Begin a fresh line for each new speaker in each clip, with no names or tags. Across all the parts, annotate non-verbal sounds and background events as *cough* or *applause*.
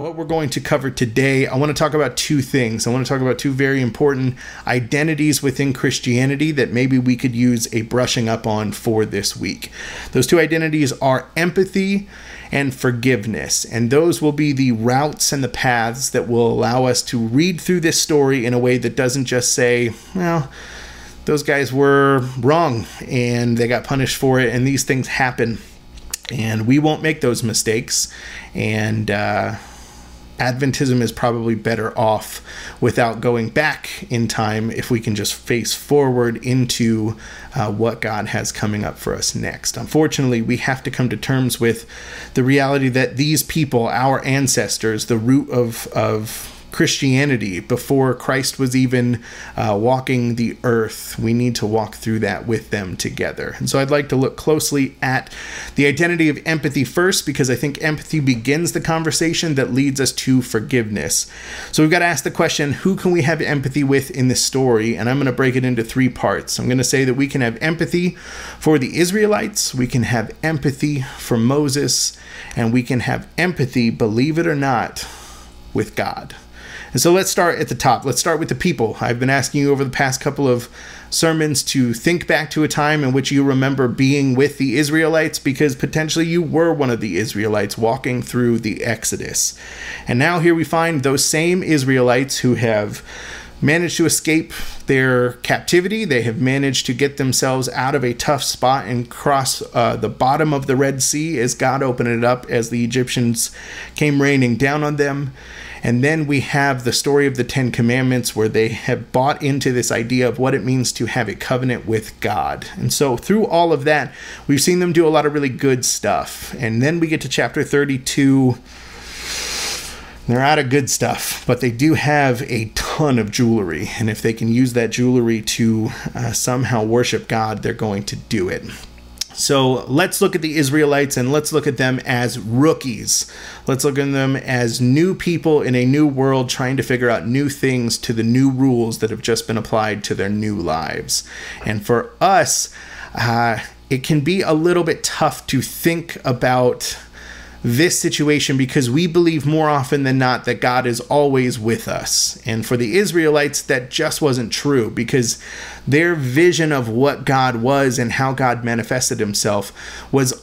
What we're going to cover today, I want to talk about two things. I want to talk about two very important identities within Christianity that maybe we could use a brushing up on for this week. Those two identities are empathy and forgiveness. And those will be the routes and the paths that will allow us to read through this story in a way that doesn't just say, well, those guys were wrong and they got punished for it, and these things happen. And we won't make those mistakes. And, uh, Adventism is probably better off without going back in time if we can just face forward into uh, what God has coming up for us next. Unfortunately, we have to come to terms with the reality that these people, our ancestors, the root of, of Christianity before Christ was even uh, walking the earth. We need to walk through that with them together. And so I'd like to look closely at the identity of empathy first because I think empathy begins the conversation that leads us to forgiveness. So we've got to ask the question who can we have empathy with in this story? And I'm going to break it into three parts. I'm going to say that we can have empathy for the Israelites, we can have empathy for Moses, and we can have empathy, believe it or not, with God. And so let's start at the top. Let's start with the people. I've been asking you over the past couple of sermons to think back to a time in which you remember being with the Israelites because potentially you were one of the Israelites walking through the Exodus. And now here we find those same Israelites who have managed to escape their captivity. They have managed to get themselves out of a tough spot and cross uh, the bottom of the Red Sea as God opened it up as the Egyptians came raining down on them. And then we have the story of the Ten Commandments where they have bought into this idea of what it means to have a covenant with God. And so through all of that, we've seen them do a lot of really good stuff. And then we get to chapter 32. They're out of good stuff, but they do have a ton of jewelry. And if they can use that jewelry to uh, somehow worship God, they're going to do it. So let's look at the Israelites and let's look at them as rookies. Let's look at them as new people in a new world trying to figure out new things to the new rules that have just been applied to their new lives. And for us, uh, it can be a little bit tough to think about this situation because we believe more often than not that God is always with us. And for the Israelites, that just wasn't true because their vision of what God was and how God manifested himself was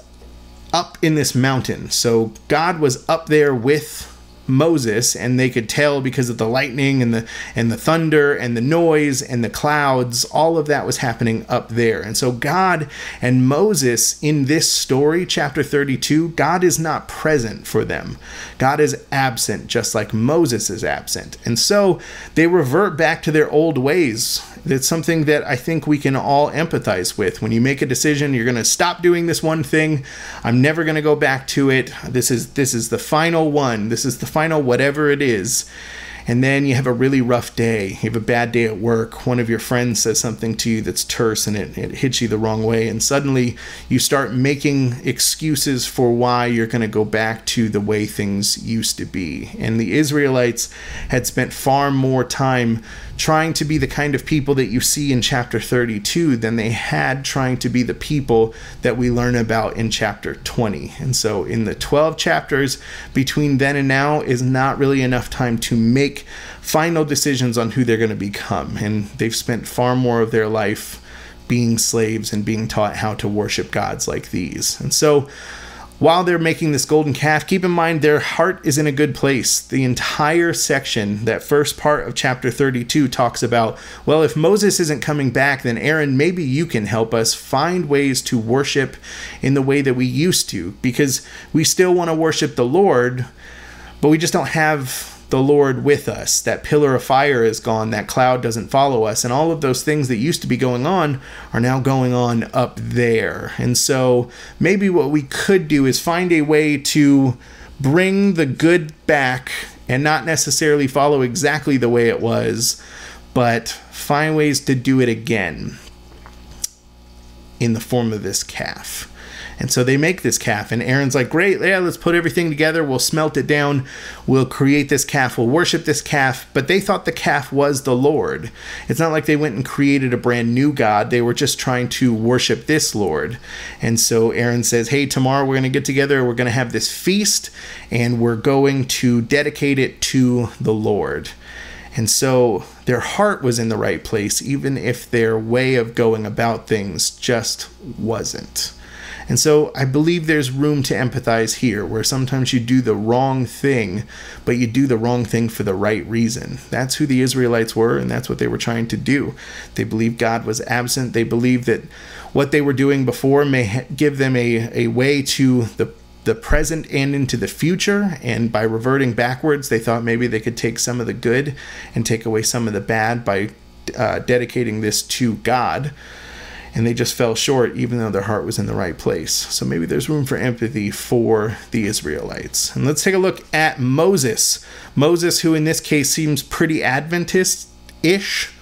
up in this mountain. So God was up there with Moses and they could tell because of the lightning and the and the thunder and the noise and the clouds all of that was happening up there. And so God and Moses in this story chapter 32 God is not present for them. God is absent just like Moses is absent. And so they revert back to their old ways that's something that I think we can all empathize with. When you make a decision, you're going to stop doing this one thing. I'm never going to go back to it. This is this is the final one. This is the final whatever it is and then you have a really rough day. You have a bad day at work. One of your friends says something to you that's terse and it, it hits you the wrong way. And suddenly you start making excuses for why you're going to go back to the way things used to be. And the Israelites had spent far more time trying to be the kind of people that you see in chapter 32 than they had trying to be the people that we learn about in chapter 20. And so in the 12 chapters between then and now is not really enough time to make final decisions on who they're going to become. And they've spent far more of their life being slaves and being taught how to worship gods like these. And so, while they're making this golden calf, keep in mind their heart is in a good place. The entire section, that first part of chapter 32, talks about well, if Moses isn't coming back, then Aaron, maybe you can help us find ways to worship in the way that we used to, because we still want to worship the Lord, but we just don't have the Lord with us. That pillar of fire is gone, that cloud doesn't follow us, and all of those things that used to be going on are now going on up there. And so maybe what we could do is find a way to bring the good back and not necessarily follow exactly the way it was, but find ways to do it again in the form of this calf. And so they make this calf, and Aaron's like, Great, yeah, let's put everything together. We'll smelt it down. We'll create this calf. We'll worship this calf. But they thought the calf was the Lord. It's not like they went and created a brand new God. They were just trying to worship this Lord. And so Aaron says, Hey, tomorrow we're going to get together. We're going to have this feast, and we're going to dedicate it to the Lord. And so their heart was in the right place, even if their way of going about things just wasn't. And so I believe there's room to empathize here, where sometimes you do the wrong thing, but you do the wrong thing for the right reason. That's who the Israelites were, and that's what they were trying to do. They believed God was absent. They believed that what they were doing before may give them a, a way to the the present and into the future. And by reverting backwards, they thought maybe they could take some of the good and take away some of the bad by uh, dedicating this to God. And they just fell short, even though their heart was in the right place. So maybe there's room for empathy for the Israelites. And let's take a look at Moses. Moses, who in this case seems pretty Adventist ish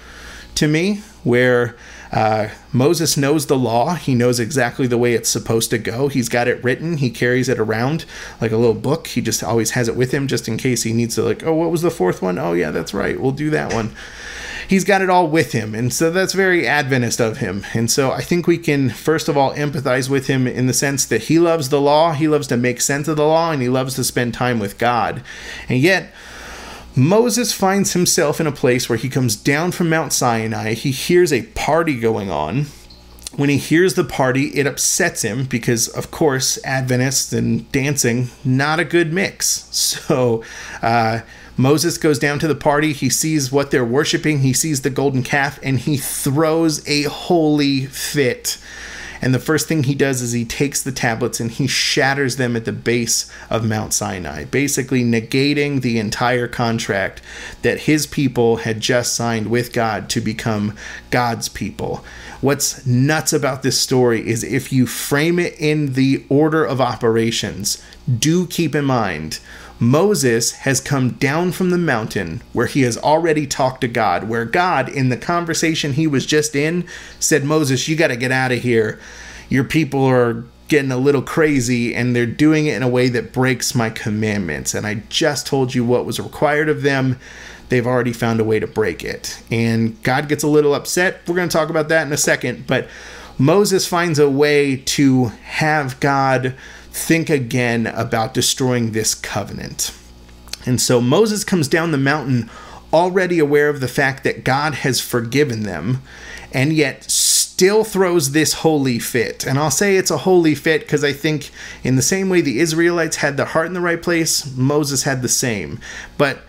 to me, where uh, Moses knows the law. He knows exactly the way it's supposed to go. He's got it written. He carries it around like a little book. He just always has it with him just in case he needs to, like, oh, what was the fourth one? Oh, yeah, that's right. We'll do that one. He's got it all with him. And so that's very Adventist of him. And so I think we can, first of all, empathize with him in the sense that he loves the law. He loves to make sense of the law and he loves to spend time with God. And yet, Moses finds himself in a place where he comes down from Mount Sinai. He hears a party going on. When he hears the party, it upsets him because, of course, Adventists and dancing, not a good mix. *laughs* So, uh, Moses goes down to the party. He sees what they're worshiping. He sees the golden calf and he throws a holy fit. And the first thing he does is he takes the tablets and he shatters them at the base of Mount Sinai, basically negating the entire contract that his people had just signed with God to become God's people. What's nuts about this story is if you frame it in the order of operations, do keep in mind Moses has come down from the mountain where he has already talked to God, where God, in the conversation he was just in, said, Moses, you got to get out of here. Your people are getting a little crazy and they're doing it in a way that breaks my commandments. And I just told you what was required of them. They've already found a way to break it. And God gets a little upset. We're going to talk about that in a second. But Moses finds a way to have God think again about destroying this covenant. And so Moses comes down the mountain already aware of the fact that God has forgiven them, and yet still throws this holy fit. And I'll say it's a holy fit because I think, in the same way the Israelites had their heart in the right place, Moses had the same. But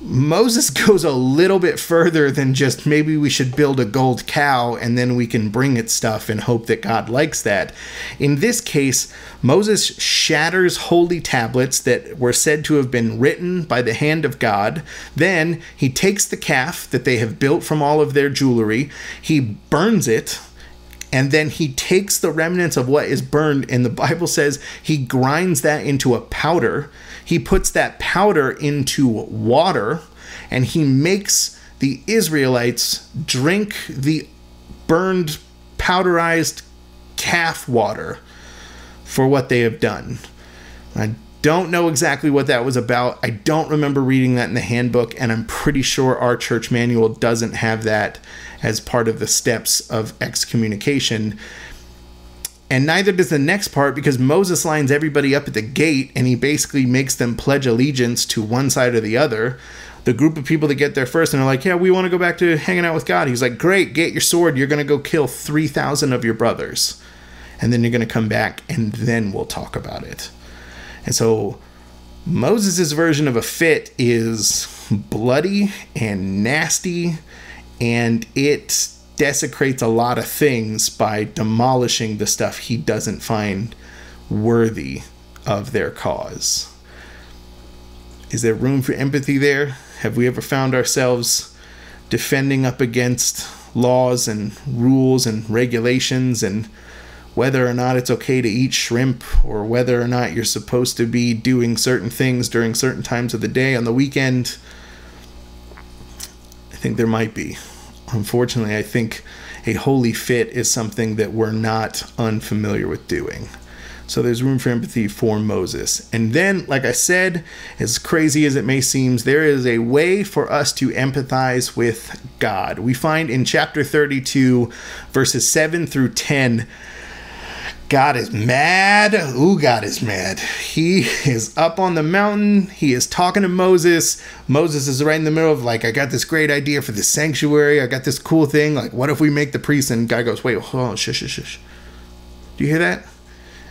Moses *laughs* goes a little bit further than just maybe we should build a gold cow and then we can bring it stuff and hope that God likes that. In this case, Moses shatters holy tablets that were said to have been written by the hand of God. Then he takes the calf that they have built from all of their jewelry, he burns it and then he takes the remnants of what is burned and the bible says he grinds that into a powder he puts that powder into water and he makes the Israelites drink the burned, powderized calf water for what they have done. I don't know exactly what that was about. I don't remember reading that in the handbook, and I'm pretty sure our church manual doesn't have that as part of the steps of excommunication and neither does the next part because Moses lines everybody up at the gate and he basically makes them pledge allegiance to one side or the other. The group of people that get there first and are like, Yeah, we want to go back to hanging out with God. He's like, Great, get your sword. You're going to go kill 3,000 of your brothers. And then you're going to come back and then we'll talk about it. And so Moses' version of a fit is bloody and nasty and it desecrates a lot of things by demolishing the stuff he doesn't find worthy of their cause. Is there room for empathy there? Have we ever found ourselves defending up against laws and rules and regulations and whether or not it's okay to eat shrimp or whether or not you're supposed to be doing certain things during certain times of the day on the weekend? Think there might be unfortunately, I think a holy fit is something that we're not unfamiliar with doing. So there's room for empathy for Moses. And then, like I said, as crazy as it may seem, there is a way for us to empathize with God. We find in chapter 32, verses 7 through 10, God is mad. Ooh, God is mad. He is up on the mountain. He is talking to Moses. Moses is right in the middle of, like, I got this great idea for the sanctuary. I got this cool thing. Like, what if we make the priest? And God goes, wait, hold on, shush, shush, shush. Do you hear that?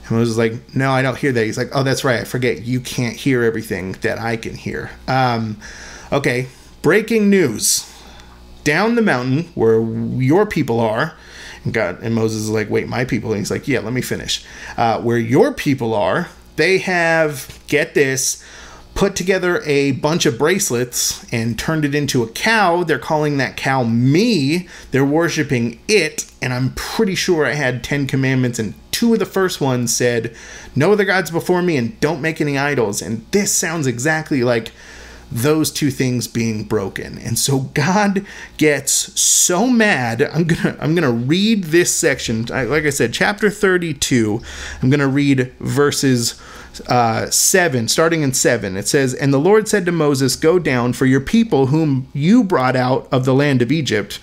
And Moses is like, no, I don't hear that. He's like, oh, that's right. I forget. You can't hear everything that I can hear. Um, okay, breaking news. Down the mountain where your people are, and God and Moses is like, wait, my people. And he's like, yeah, let me finish. Uh, where your people are, they have, get this, put together a bunch of bracelets and turned it into a cow. They're calling that cow me. They're worshiping it. And I'm pretty sure I had 10 commandments, and two of the first ones said, No other gods before me, and don't make any idols. And this sounds exactly like those two things being broken. And so God gets so mad. I'm going to I'm going to read this section. like I said, chapter 32. I'm going to read verses uh, 7, starting in 7. It says, And the Lord said to Moses, Go down, for your people whom you brought out of the land of Egypt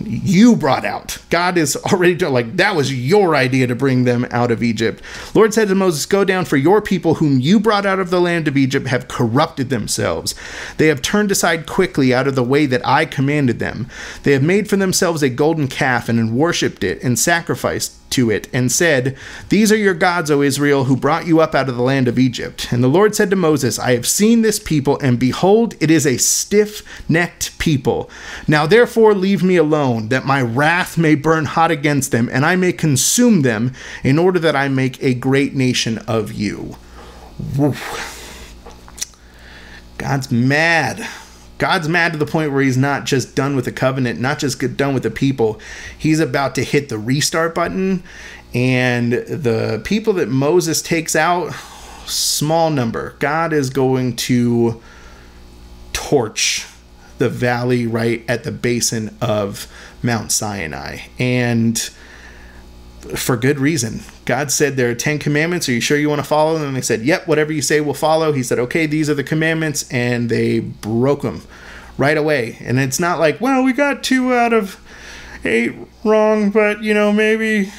you brought out. God is already done. Like that was your idea to bring them out of Egypt. Lord said to Moses, Go down, for your people whom you brought out of the land of Egypt have corrupted themselves. They have turned aside quickly out of the way that I commanded them. They have made for themselves a golden calf and worshipped it and sacrificed to it and said, These are your gods, O Israel, who brought you up out of the land of Egypt. And the Lord said to Moses, I have seen this people, and behold, it is a stiff necked people. Now therefore leave me alone, that my wrath may burn hot against them, and I may consume them, in order that I make a great nation of you. God's mad. God's mad to the point where he's not just done with the covenant, not just get done with the people. He's about to hit the restart button. And the people that Moses takes out, small number. God is going to torch the valley right at the basin of Mount Sinai. And for good reason. God said there are 10 commandments. Are you sure you want to follow them? And they said, Yep, whatever you say, we'll follow. He said, Okay, these are the commandments. And they broke them right away. And it's not like, well, we got two out of eight wrong, but you know, maybe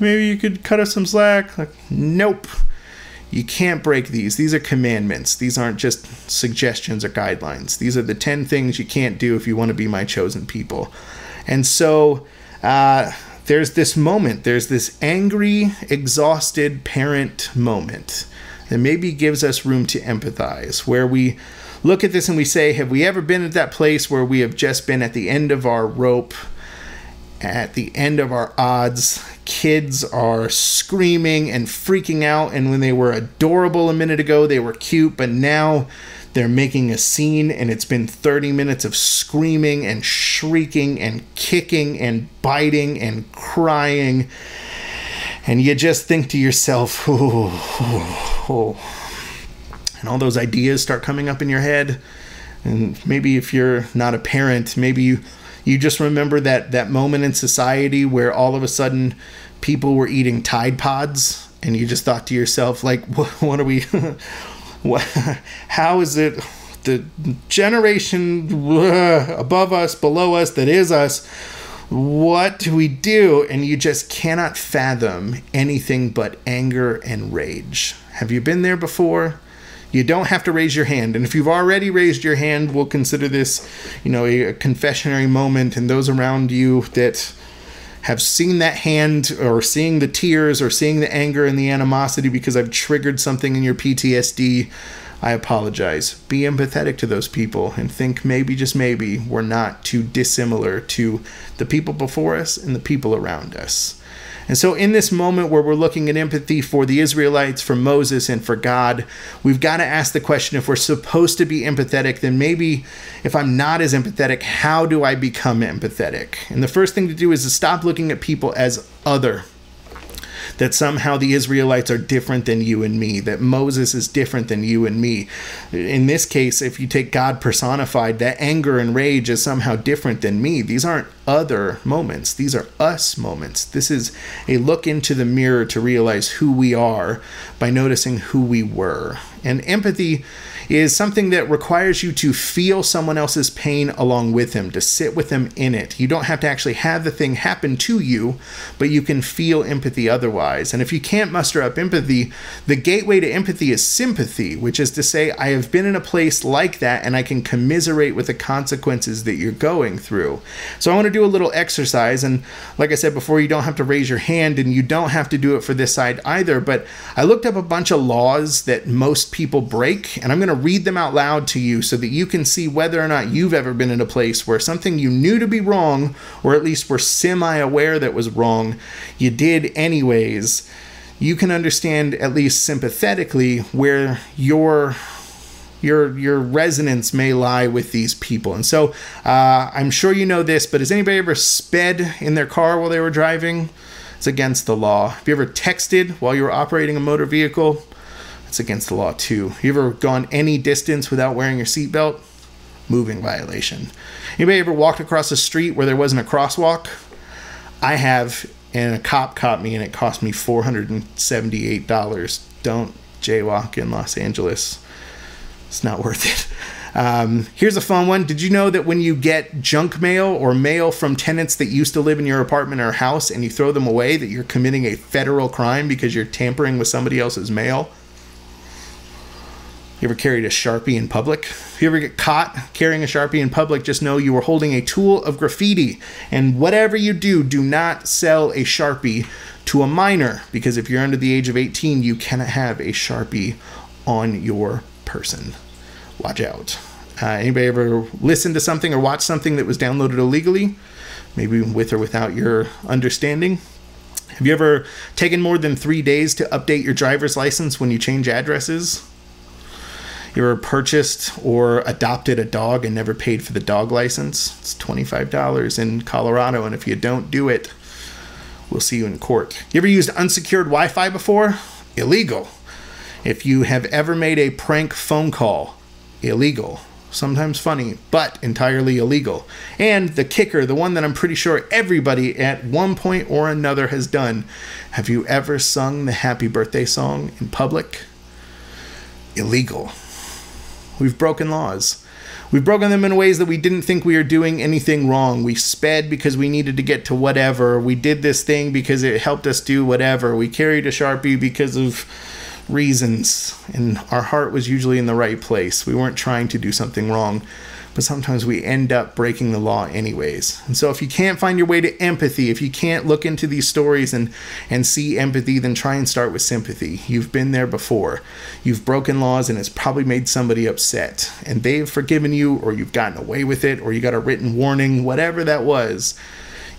maybe you could cut us some slack. Like, nope. You can't break these. These are commandments. These aren't just suggestions or guidelines. These are the 10 things you can't do if you want to be my chosen people. And so uh, there's this moment, there's this angry, exhausted parent moment that maybe gives us room to empathize, where we look at this and we say, Have we ever been at that place where we have just been at the end of our rope, at the end of our odds? Kids are screaming and freaking out, and when they were adorable a minute ago, they were cute, but now they're making a scene, and it's been 30 minutes of screaming and shrieking and kicking and biting and crying. And you just think to yourself, oh, oh, oh. and all those ideas start coming up in your head. And maybe if you're not a parent, maybe you you just remember that that moment in society where all of a sudden people were eating Tide Pods, and you just thought to yourself, like, *laughs* what, what are we? *laughs* how is it the generation *laughs* above us, below us, that is us? What do we do? And you just cannot fathom anything but anger and rage. Have you been there before? You don't have to raise your hand. And if you've already raised your hand, we'll consider this, you know, a, confessionary moment. And those around you that have seen that hand or seeing the tears or seeing the anger and the animosity because I've triggered something in your PTSD, I apologize. Be empathetic to those people and think maybe, just maybe, we're not too dissimilar to the people before us and the people around us. And so, in this moment where we're looking at empathy for the Israelites, for Moses, and for God, we've got to ask the question if we're supposed to be empathetic, then maybe if I'm not as empathetic, how do I become empathetic? And the first thing to do is to stop looking at people as other. That somehow the Israelites are different than you and me, that Moses is different than you and me. In this case, if you take God personified, that anger and rage is somehow different than me. These aren't other moments, these are us moments. This is a look into the mirror to realize who we are by noticing who we were. And empathy is something that requires you to feel someone else's pain along with him, to sit with them in it. You don't have to actually have the thing happen to you, but you can feel empathy otherwise. And if you can't muster up empathy, the gateway to empathy is sympathy, which is to say, I have been in a place like that and I can commiserate with the consequences that you're going through. So I want to do a little exercise. And like I said before, you don't have to raise your hand and you don't have to do it for this side either. But I looked up a bunch of laws that most people break, and I'm going to read them out loud to you so that you can see whether or not you've ever been in a place where something you knew to be wrong, or at least were semi aware that was wrong, you did anyways. You can understand, at least sympathetically, where your your your resonance may lie with these people. And so uh, I'm sure you know this, but has anybody ever sped in their car while they were driving? It's against the law. Have you ever texted while you were operating a motor vehicle? It's against the law too. You ever gone any distance without wearing your seatbelt? Moving violation. Anybody ever walked across a street where there wasn't a crosswalk? I have, and a cop caught me, and it cost me four hundred and seventy-eight dollars. Don't jaywalk in Los Angeles. It's not worth it. Um, here's a fun one. Did you know that when you get junk mail or mail from tenants that used to live in your apartment or house and you throw them away, that you're committing a federal crime because you're tampering with somebody else's mail? You ever carried a Sharpie in public? If you ever get caught carrying a Sharpie in public, just know you were holding a tool of graffiti. And whatever you do, do not sell a Sharpie to a minor because if you're under the age of 18, you cannot have a Sharpie on your person. Watch out. Uh, anybody ever listen to something or watch something that was downloaded illegally? Maybe with or without your understanding? Have you ever taken more than three days to update your driver's license when you change addresses? You ever purchased or adopted a dog and never paid for the dog license, it's $25 in Colorado. And if you don't do it, we'll see you in court. You ever used unsecured Wi Fi before? Illegal. If you have ever made a prank phone call, illegal. Sometimes funny, but entirely illegal. And the kicker, the one that I'm pretty sure everybody at one point or another has done have you ever sung the happy birthday song in public? Illegal. We've broken laws. We've broken them in ways that we didn't think we were doing anything wrong. We sped because we needed to get to whatever. We did this thing because it helped us do whatever. We carried a Sharpie because of reasons, and our heart was usually in the right place. We weren't trying to do something wrong but sometimes we end up breaking the law anyways. And so if you can't find your way to empathy, if you can't look into these stories and and see empathy, then try and start with sympathy. You've been there before. You've broken laws and it's probably made somebody upset and they've forgiven you or you've gotten away with it or you got a written warning, whatever that was.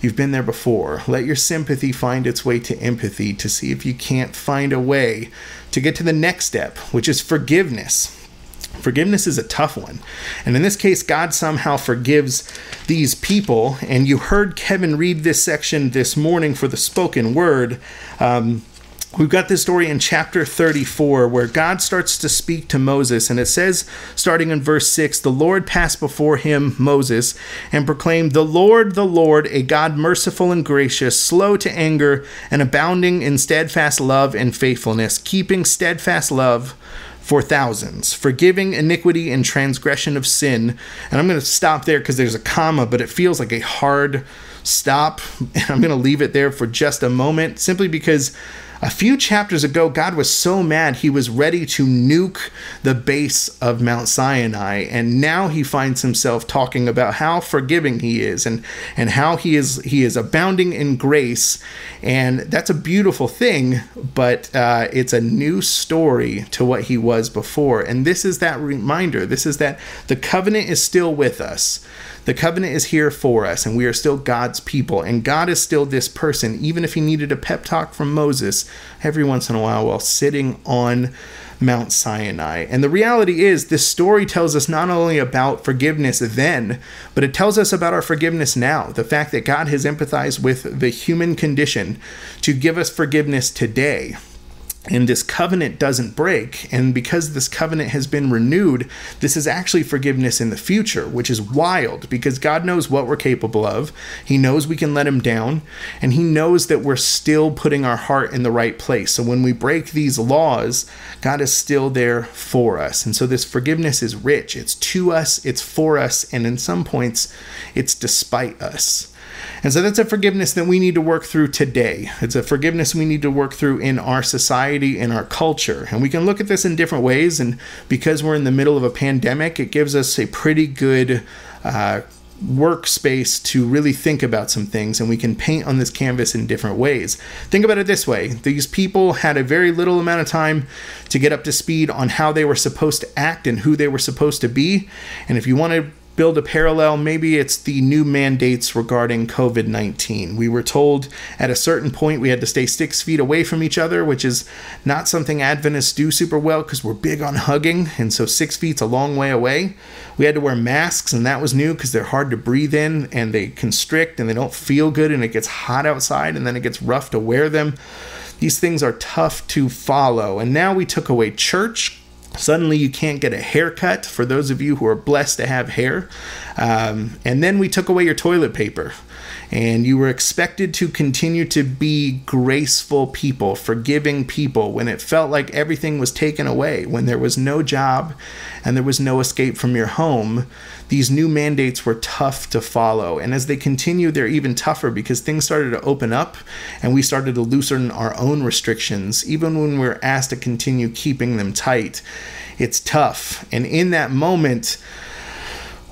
You've been there before. Let your sympathy find its way to empathy to see if you can't find a way to get to the next step, which is forgiveness Forgiveness is a tough one. And in this case, God somehow forgives these people. And you heard Kevin read this section this morning for the spoken word. Um, We've got this story in chapter 34 where God starts to speak to Moses, and it says, starting in verse 6, the Lord passed before him, Moses, and proclaimed, The Lord, the Lord, a God merciful and gracious, slow to anger, and abounding in steadfast love and faithfulness, keeping steadfast love for thousands, forgiving iniquity and transgression of sin. And I'm going to stop there because there's a comma, but it feels like a hard stop. *laughs* And I'm going to leave it there for just a moment simply because a few chapters ago, God was so mad he was ready to nuke the base of Mount Sinai, and now he finds himself talking about how forgiving he is and and how he is he is abounding in grace, and that's a beautiful thing. But uh, it's a new story to what he was before, and this is that reminder. This is that the covenant is still with us. The covenant is here for us, and we are still God's people. And God is still this person, even if he needed a pep talk from Moses every once in a while while sitting on Mount Sinai. And the reality is, this story tells us not only about forgiveness then, but it tells us about our forgiveness now. The fact that God has empathized with the human condition to give us forgiveness today and this covenant doesn't break and because this covenant has been renewed this is actually forgiveness in the future which is wild because god knows what we're capable of. He knows we can let him down and he knows that we're still putting our heart in the right place. So when we break these laws god is still there for us. And so this forgiveness is rich. It's to us it's for us and in some points it's despite us and so that's a forgiveness that we need to work through today. It's a forgiveness we need to work through in our society, in our culture. And we can look at this in different ways. And because we're in the middle of a pandemic, it gives us a pretty good uh, workspace to really think about some things and we can paint on this canvas in different ways. Think about it this way these people had a very little amount of time to get up to speed on how they were supposed to act and who they were supposed to be. And if you want to build a parallel, maybe it's the new mandates regarding COVID 19. We were told at a certain point we had to stay six feet away from each other, which is not something Adventists do super well because we're big on hugging, and so six feet's a long way away. We had to wear masks, and that was new because they're hard to breathe in and they constrict and they don't feel good, and it gets hot outside, and then it gets rough to wear them. These things are tough to follow. And now we took away church Suddenly, you can't get a haircut for those of you who are blessed to have hair. Um, and then we took away your toilet paper. And you were expected to continue to be graceful people, forgiving people when it felt like everything was taken away, when there was no job and there was no escape from your home. These new mandates were tough to follow. And as they continue, they're even tougher because things started to open up and we started to loosen our own restrictions, even when we we're asked to continue keeping them tight. It's tough. And in that moment,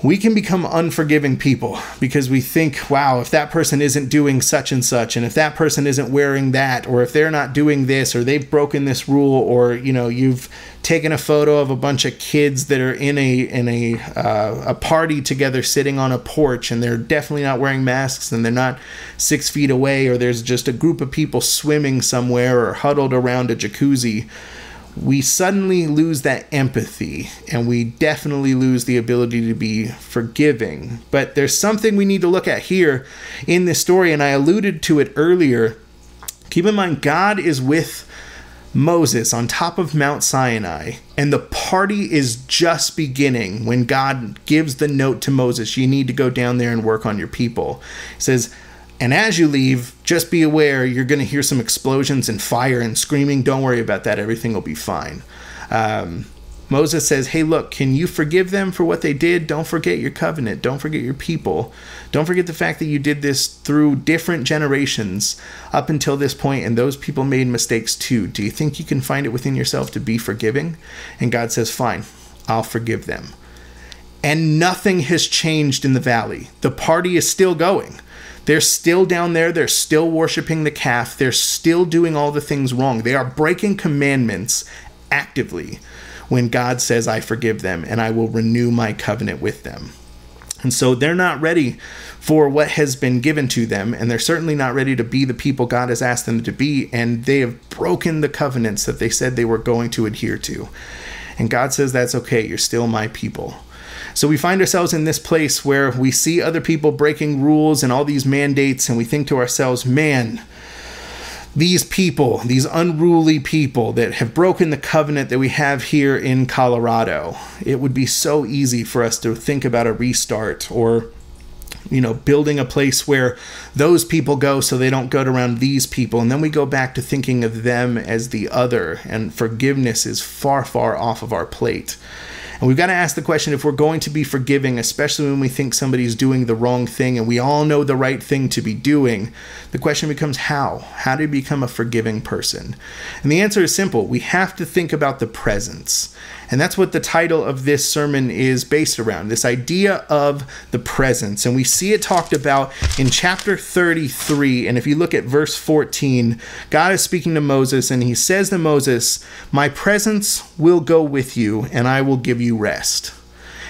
we can become unforgiving people because we think, wow, if that person isn't doing such and such, and if that person isn't wearing that, or if they're not doing this, or they've broken this rule, or you know, you've taken a photo of a bunch of kids that are in a in a uh, a party together, sitting on a porch, and they're definitely not wearing masks, and they're not six feet away, or there's just a group of people swimming somewhere or huddled around a jacuzzi we suddenly lose that empathy and we definitely lose the ability to be forgiving. But there's something we need to look at here in this story, and I alluded to it earlier. Keep in mind, God is with Moses on top of Mount Sinai, and the party is just beginning when God gives the note to Moses you need to go down there and work on your people. He says, and as you leave, just be aware you're going to hear some explosions and fire and screaming. Don't worry about that. Everything will be fine. Um, Moses says, Hey, look, can you forgive them for what they did? Don't forget your covenant. Don't forget your people. Don't forget the fact that you did this through different generations up until this point, and those people made mistakes too. Do you think you can find it within yourself to be forgiving? And God says, Fine, I'll forgive them. And nothing has changed in the valley. The party is still going. They're still down there. They're still worshiping the calf. They're still doing all the things wrong. They are breaking commandments actively when God says, I forgive them and I will renew my covenant with them. And so they're not ready for what has been given to them, and they're certainly not ready to be the people God has asked them to be, and they have broken the covenants that they said they were going to adhere to. And God says, That's okay, you're still my people. So we find ourselves in this place where we see other people breaking rules and all these mandates, and we think to ourselves, man, these people, these unruly people that have broken the covenant that we have here in Colorado, it would be so easy for us to think about a restart or you know, building a place where those people go so they don't go around these people. And then we go back to thinking of them as the other, and forgiveness is far, far off of our plate. And we've got to ask the question if we're going to be forgiving, especially when we think somebody's doing the wrong thing and we all know the right thing to be doing, the question becomes how? How do you become a forgiving person? And the answer is simple we have to think about the presence. And that's what the title of this sermon is based around this idea of the presence. And we see it talked about in chapter 33. And if you look at verse 14, God is speaking to Moses and he says to Moses, My presence will go with you and I will give you rest.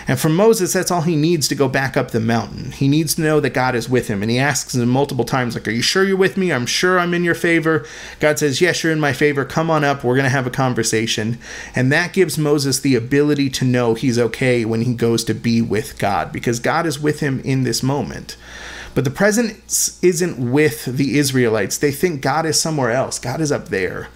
And for Moses, that's all he needs to go back up the mountain. He needs to know that God is with him. And he asks him multiple times, like, Are you sure you're with me? I'm sure I'm in your favor. God says, Yes, you're in my favor. Come on up. We're going to have a conversation. And that gives Moses the ability to know he's okay when he goes to be with God because God is with him in this moment. But the presence isn't with the Israelites. They think God is somewhere else, God is up there.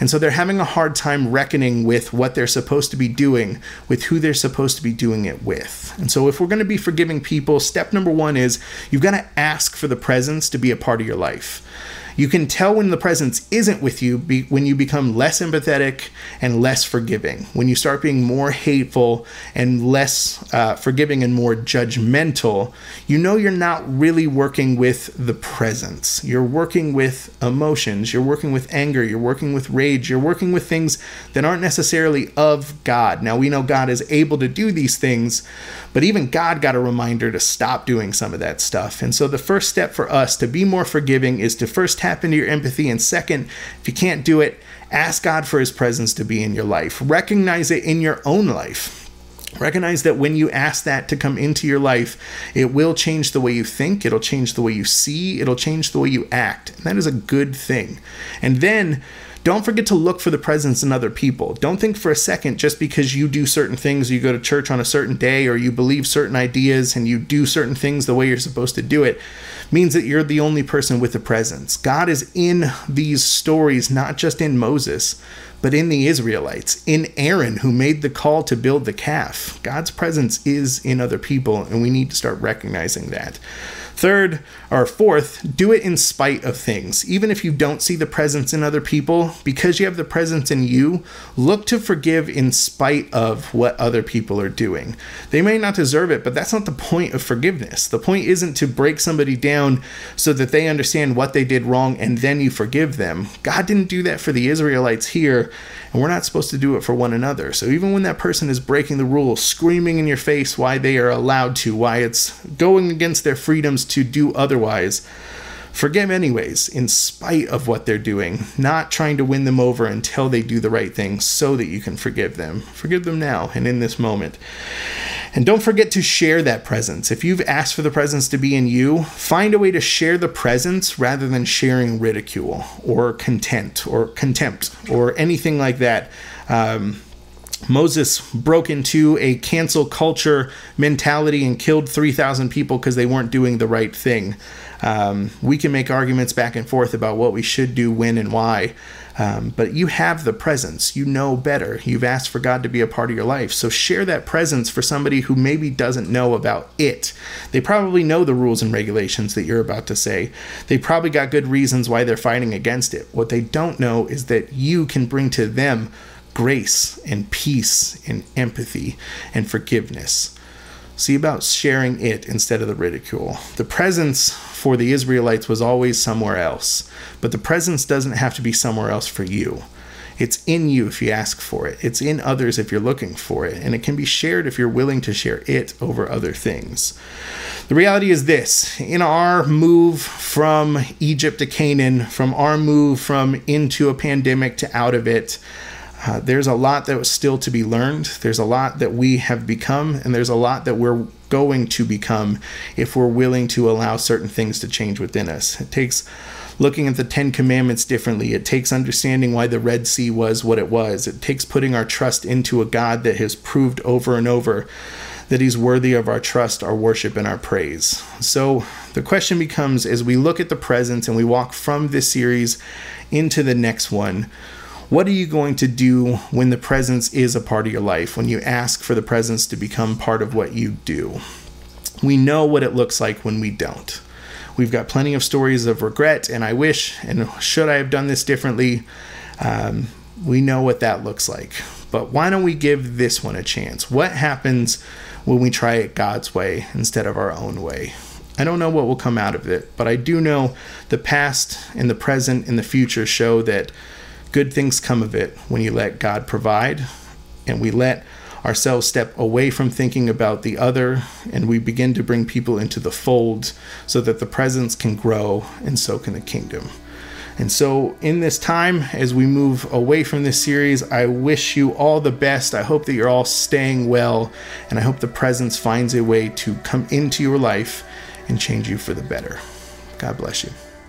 And so they're having a hard time reckoning with what they're supposed to be doing, with who they're supposed to be doing it with. And so if we're going to be forgiving people, step number one is you've got to ask for the presence to be a part of your life. You can tell when the presence isn't with you be, when you become less empathetic and less forgiving, when you start being more hateful and less uh, forgiving and more judgmental. You know you're not really working with the presence. You're working with emotions, you're working with anger, you're working with rage, you're working with things that aren't necessarily of God. Now, we know God is able to do these things, but even God got a reminder to stop doing some of that stuff. And so the first step for us to be more forgiving is to first tap into your empathy. And second, if you can't do it, ask God for his presence to be in your life. Recognize it in your own life. Recognize that when you ask that to come into your life, it will change the way you think, it'll change the way you see, it'll change the way you act. And that is a good thing. And then don't forget to look for the presence in other people. Don't think for a second just because you do certain things, you go to church on a certain day, or you believe certain ideas and you do certain things the way you're supposed to do it, means that you're the only person with the presence. God is in these stories, not just in Moses, but in the Israelites, in Aaron, who made the call to build the calf. God's presence is in other people, and we need to start recognizing that. Third, or fourth, do it in spite of things. Even if you don't see the presence in other people, because you have the presence in you, look to forgive in spite of what other people are doing. They may not deserve it, but that's not the point of forgiveness. The point isn't to break somebody down so that they understand what they did wrong and then you forgive them. God didn't do that for the Israelites here, and we're not supposed to do it for one another. So even when that person is breaking the rules, screaming in your face why they are allowed to, why it's going against their freedoms to do otherwise, forgive anyways, in spite of what they're doing, not trying to win them over until they do the right thing so that you can forgive them. Forgive them now and in this moment. And don't forget to share that presence. If you've asked for the presence to be in you, find a way to share the presence rather than sharing ridicule or content or contempt or anything like that. Um, Moses broke into a cancel culture mentality and killed 3,000 people because they weren't doing the right thing. Um, we can make arguments back and forth about what we should do, when, and why. Um, but you have the presence. You know better. You've asked for God to be a part of your life. So share that presence for somebody who maybe doesn't know about it. They probably know the rules and regulations that you're about to say. They probably got good reasons why they're fighting against it. What they don't know is that you can bring to them grace and peace and empathy and forgiveness. See about sharing it instead of the ridicule. The presence for the Israelites was always somewhere else, but the presence doesn't have to be somewhere else for you. It's in you if you ask for it. It's in others if you're looking for it. And it can be shared if you're willing to share it over other things. The reality is this in our move from Egypt to Canaan, from our move from into a pandemic to out of it, uh, there's a lot that was still to be learned. There's a lot that we have become, and there's a lot that we're going to become if we're willing to allow certain things to change within us. It takes looking at the Ten Commandments differently. It takes understanding why the Red Sea was what it was. It takes putting our trust into a God that has proved over and over that He's worthy of our trust, our worship, and our praise. So the question becomes as we look at the present and we walk from this series into the next one what are you going to do when the presence is a part of your life, when you ask for the presence to become part of what you do? We know what it looks like when we don't. We've got plenty of stories of regret and I wish and should I have done this differently. Um, we know what that looks like. But why don't we give this one a chance? What happens when we try it God's way instead of our own way? I don't know what will come out of it, but I do know the past and the present and the future show that good things come of it when you let God provide and we let ourselves step away from thinking about the other and we begin to bring people into the fold so that the presence can grow and so can the kingdom. And so, in this time, as we move away from this series, I wish you all the best. I hope that you're all staying well, and I hope the presence finds a way to come into your life and change you for the better. God bless you.